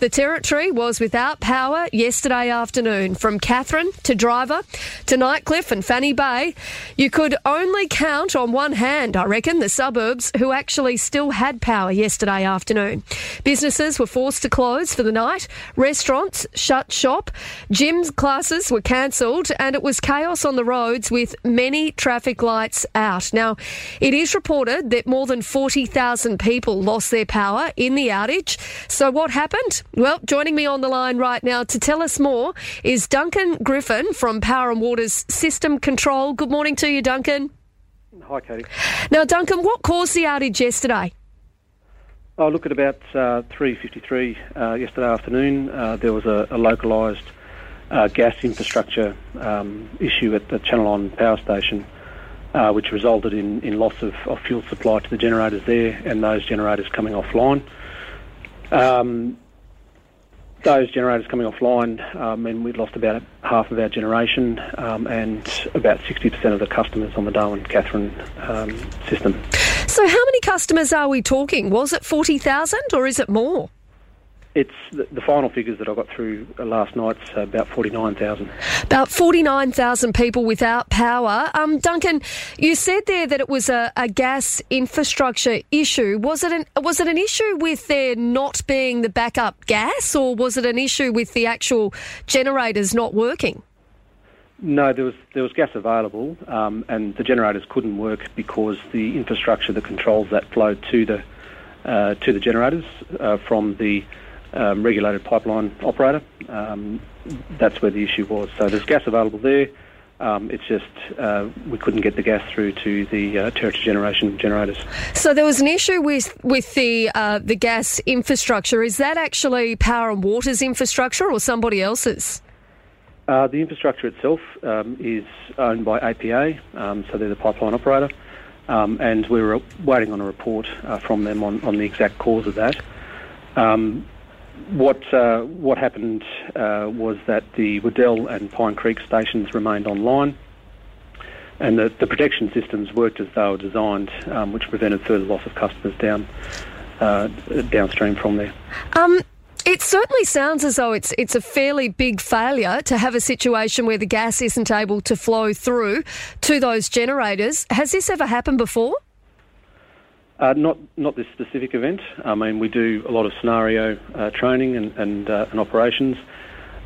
The Territory was without power yesterday afternoon. From Katherine to Driver to Nightcliff and Fanny Bay, you could only count on one hand, I reckon, the suburbs who actually still had power yesterday afternoon. Businesses were forced to close for the night, restaurants shut shop, gym classes were cancelled, and it was chaos on the roads with many traffic lights out. Now, it is reported that more than 40,000 people lost their power in the outage. So, what happened? Well, joining me on the line right now to tell us more is Duncan Griffin from Power and Water's System Control. Good morning to you, Duncan. Hi, Katie. Now, Duncan, what caused the outage yesterday? I look at about uh, 3.53 uh, yesterday afternoon. Uh, there was a, a localised uh, gas infrastructure um, issue at the Channel Island Power Station, uh, which resulted in, in loss of, of, fuel supply to the generators there and those generators coming offline. Um, those generators coming offline um, mean we've lost about half of our generation um, and about 60% of the customers on the Darwin Katherine um, system. So, how many customers are we talking? Was it 40,000 or is it more? It's the, the, final figures that I got through last night's uh, about 49,000. About 49,000 people without power. Um, Duncan, you said there that it was a, a, gas infrastructure issue. Was it an was it an issue with there not being the backup gas, or was it an issue with the actual generators not working? No, there was there was gas available, um, and the generators couldn't work because the infrastructure that controls that flow to the uh, to the generators uh, from the um, regulated pipeline operator. Um, that's where the issue was. So there's gas available there. Um, it's just uh, we couldn't get the gas through to the uh, territory generation generators. So there was an issue with with the uh, the gas infrastructure. Is that actually Power and Water's infrastructure or somebody else's? Uh, the infrastructure itself um, is owned by APA, um, so they're the pipeline operator, um, and we were waiting on a report uh, from them on, on the exact cause of that. Um, what uh, what happened uh, was that the Weddell and Pine Creek stations remained online, and the, the protection systems worked as they were designed, um, which prevented further loss of customers down uh, downstream from there. Um, it certainly sounds as though it's it's a fairly big failure to have a situation where the gas isn't able to flow through to those generators. Has this ever happened before? Uh, not not this specific event. I mean, we do a lot of scenario uh, training and and, uh, and operations,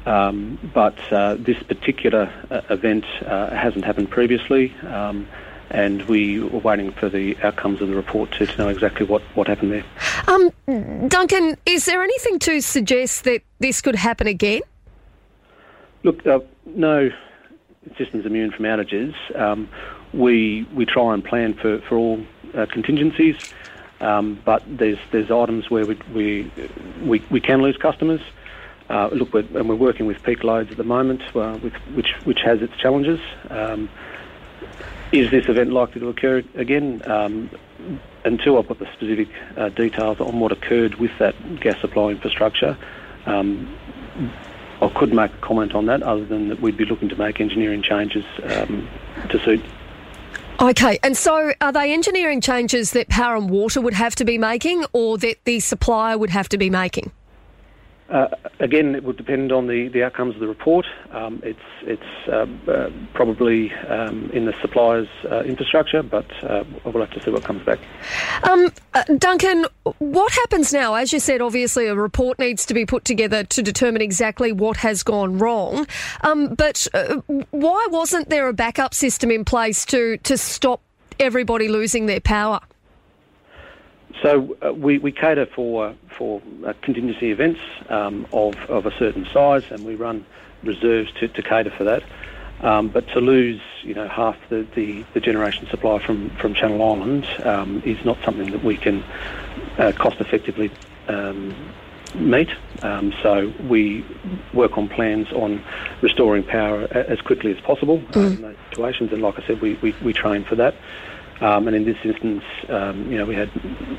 um, but uh, this particular uh, event uh, hasn't happened previously, um, and we were waiting for the outcomes of the report to, to know exactly what, what happened there. Um, Duncan, is there anything to suggest that this could happen again? Look, no system's immune from outages. Um, we we try and plan for, for all uh, contingencies, um, but there's there's items where we we we, we can lose customers. Uh, look, we're, and we're working with peak loads at the moment, uh, with, which which has its challenges. Um, is this event likely to occur again? Um, until I've got the specific uh, details on what occurred with that gas supply infrastructure, um, I could make a comment on that other than that we'd be looking to make engineering changes um, to suit Okay, and so are they engineering changes that Power and Water would have to be making or that the supplier would have to be making? Uh, again, it would depend on the, the outcomes of the report. Um, it's it's uh, uh, probably um, in the supplier's uh, infrastructure, but uh, we'll have to see what comes back. Um, uh, Duncan, what happens now? As you said, obviously a report needs to be put together to determine exactly what has gone wrong. Um, but why wasn't there a backup system in place to to stop everybody losing their power? So uh, we, we cater for for uh, contingency events um, of of a certain size, and we run reserves to, to cater for that. Um, but to lose, you know, half the, the, the, generation supply from, from Channel Island um, is not something that we can uh, cost effectively um, meet. Um, so we work on plans on restoring power as quickly as possible mm. in those situations. And like I said, we, we, we train for that. Um, and in this instance, um, you know, we had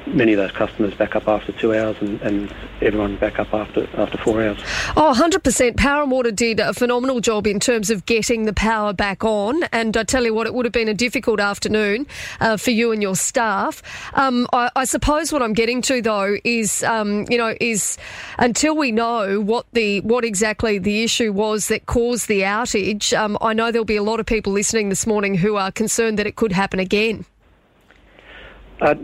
many of those customers back up after two hours and, and everyone back up after after four hours. Oh, 100%. Power and Water did a phenomenal job in terms of getting the power back on. And I tell you what, it would have been a difficult afternoon uh, for you and your staff. Um, I, I, suppose what I'm getting to, though, is, um, you know, is until we know what the what exactly the issue was that caused the outage, um, I know there'll be a lot of people listening this morning who are concerned that it could happen again. Uh,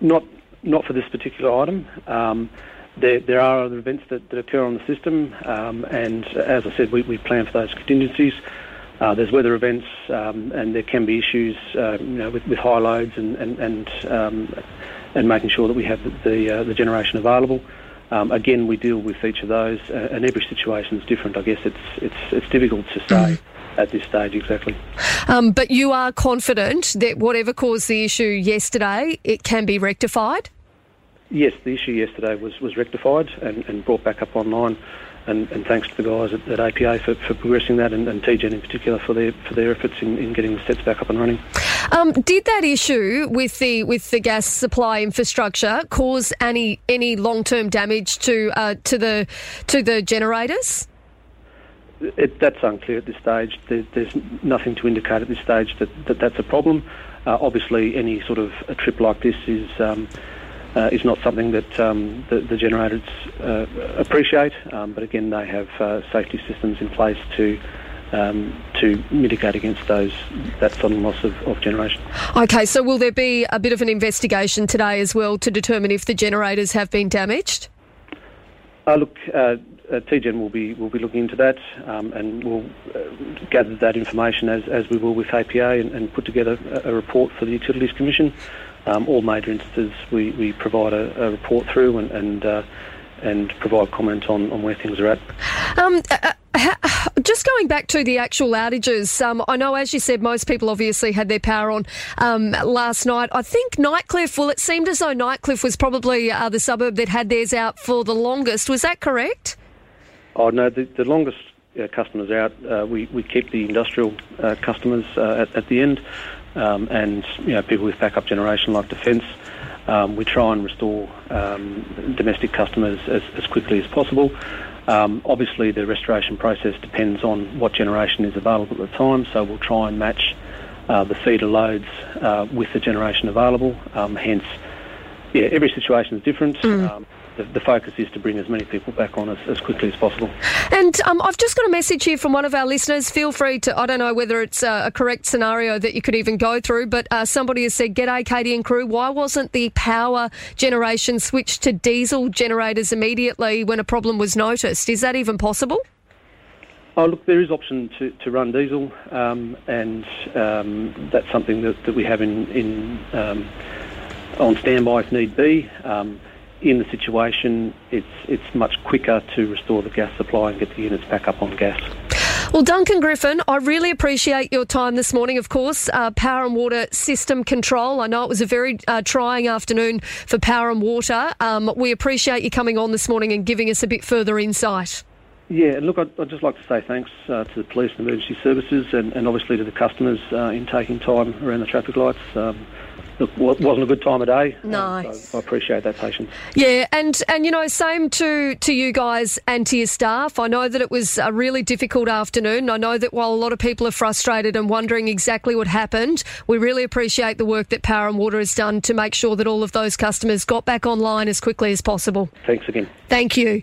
not not for this particular item. Um, there, there, are other events that, that, occur on the system, um, and as I said, we, we, plan for those contingencies. Uh, there's weather events, um, and there can be issues, uh, you know, with, with, high loads and and and, um, and making sure that we have the uh, the generation available. Um, again, we deal with each of those, uh, and every situation is different. I guess it's it's it's difficult to say. At this stage exactly. Um, but you are confident that whatever caused the issue yesterday, it can be rectified? Yes, the issue yesterday was, was rectified and, and brought back up online. And, and, thanks to the guys at, at APA for, for, progressing that, and, and TGen in particular for their for their efforts in, in getting the sets back up and running. Um, did that issue with the with the gas supply infrastructure cause any any long term damage to uh, to the to the generators? It, that's unclear at this stage. There, there's nothing to indicate at this stage that, that that's a problem. Uh, obviously, any sort of a trip like this is um, uh, is not something that um, the, the, generators uh, appreciate. Um, but again, they have uh, safety systems in place to um, to mitigate against those that sudden loss of, of, generation. Okay, so will there be a bit of an investigation today as well to determine if the generators have been damaged? Uh, look, uh, TGen will be will be looking into that, um, and we'll uh, gather that information as, as we will with APA and, and put together a, a, report for the Utilities Commission. Um, all major instances we, we provide a, a report through and and, uh, and provide comment on, on where things are at. Um, uh, uh, just going back to the actual outages, um, I know, as you said, most people obviously had their power on um, last night. I think Nightcliff, well, it seemed as though Nightcliff was probably uh, the suburb that had theirs out for the longest. Was that correct? Oh no, the, the longest uh, customers out, uh, we we keep the industrial uh, customers uh, at, at the end, um, and you know people with backup generation like defence. Um, we try and restore um, domestic customers as, as quickly as possible. Um, obviously, the restoration process depends on what generation is available at the time, so we'll try and match uh, the feeder loads uh, with the generation available. Um, hence, yeah, every situation is different. Mm. Um, the, the, focus is to bring as many people back on as, as quickly as possible. And um, I've just got a message here from one of our listeners. Feel free to, I don't know whether it's a, a correct scenario that you could even go through, but uh, somebody has said, G'day, Katie and crew. Why wasn't the power generation switched to diesel generators immediately when a problem was noticed? Is that even possible? Oh, look, there is option to, to run diesel, um, and um, that's something that, that we have in, in um, on standby if need be. In the situation, it's it's much quicker to restore the gas supply and get the units back up on gas. Well, Duncan Griffin, I really appreciate your time this morning. Of course, uh, Power and Water System Control. I know it was a very uh, trying afternoon for Power and Water. Um, we appreciate you coming on this morning and giving us a bit further insight. Yeah, look, I'd, I'd just like to say thanks uh, to the police and emergency services and, and obviously to the customers uh, in taking time around the traffic lights. Um, look, wasn't a good time of day. Nice. Um, so I appreciate that patience. Yeah, and and you know, same to to you guys and to your staff. I know that it was a really difficult afternoon. I know that while a lot of people are frustrated and wondering exactly what happened, we really appreciate the work that Power and Water has done to make sure that all of those customers got back online as quickly as possible. Thanks again. Thank you.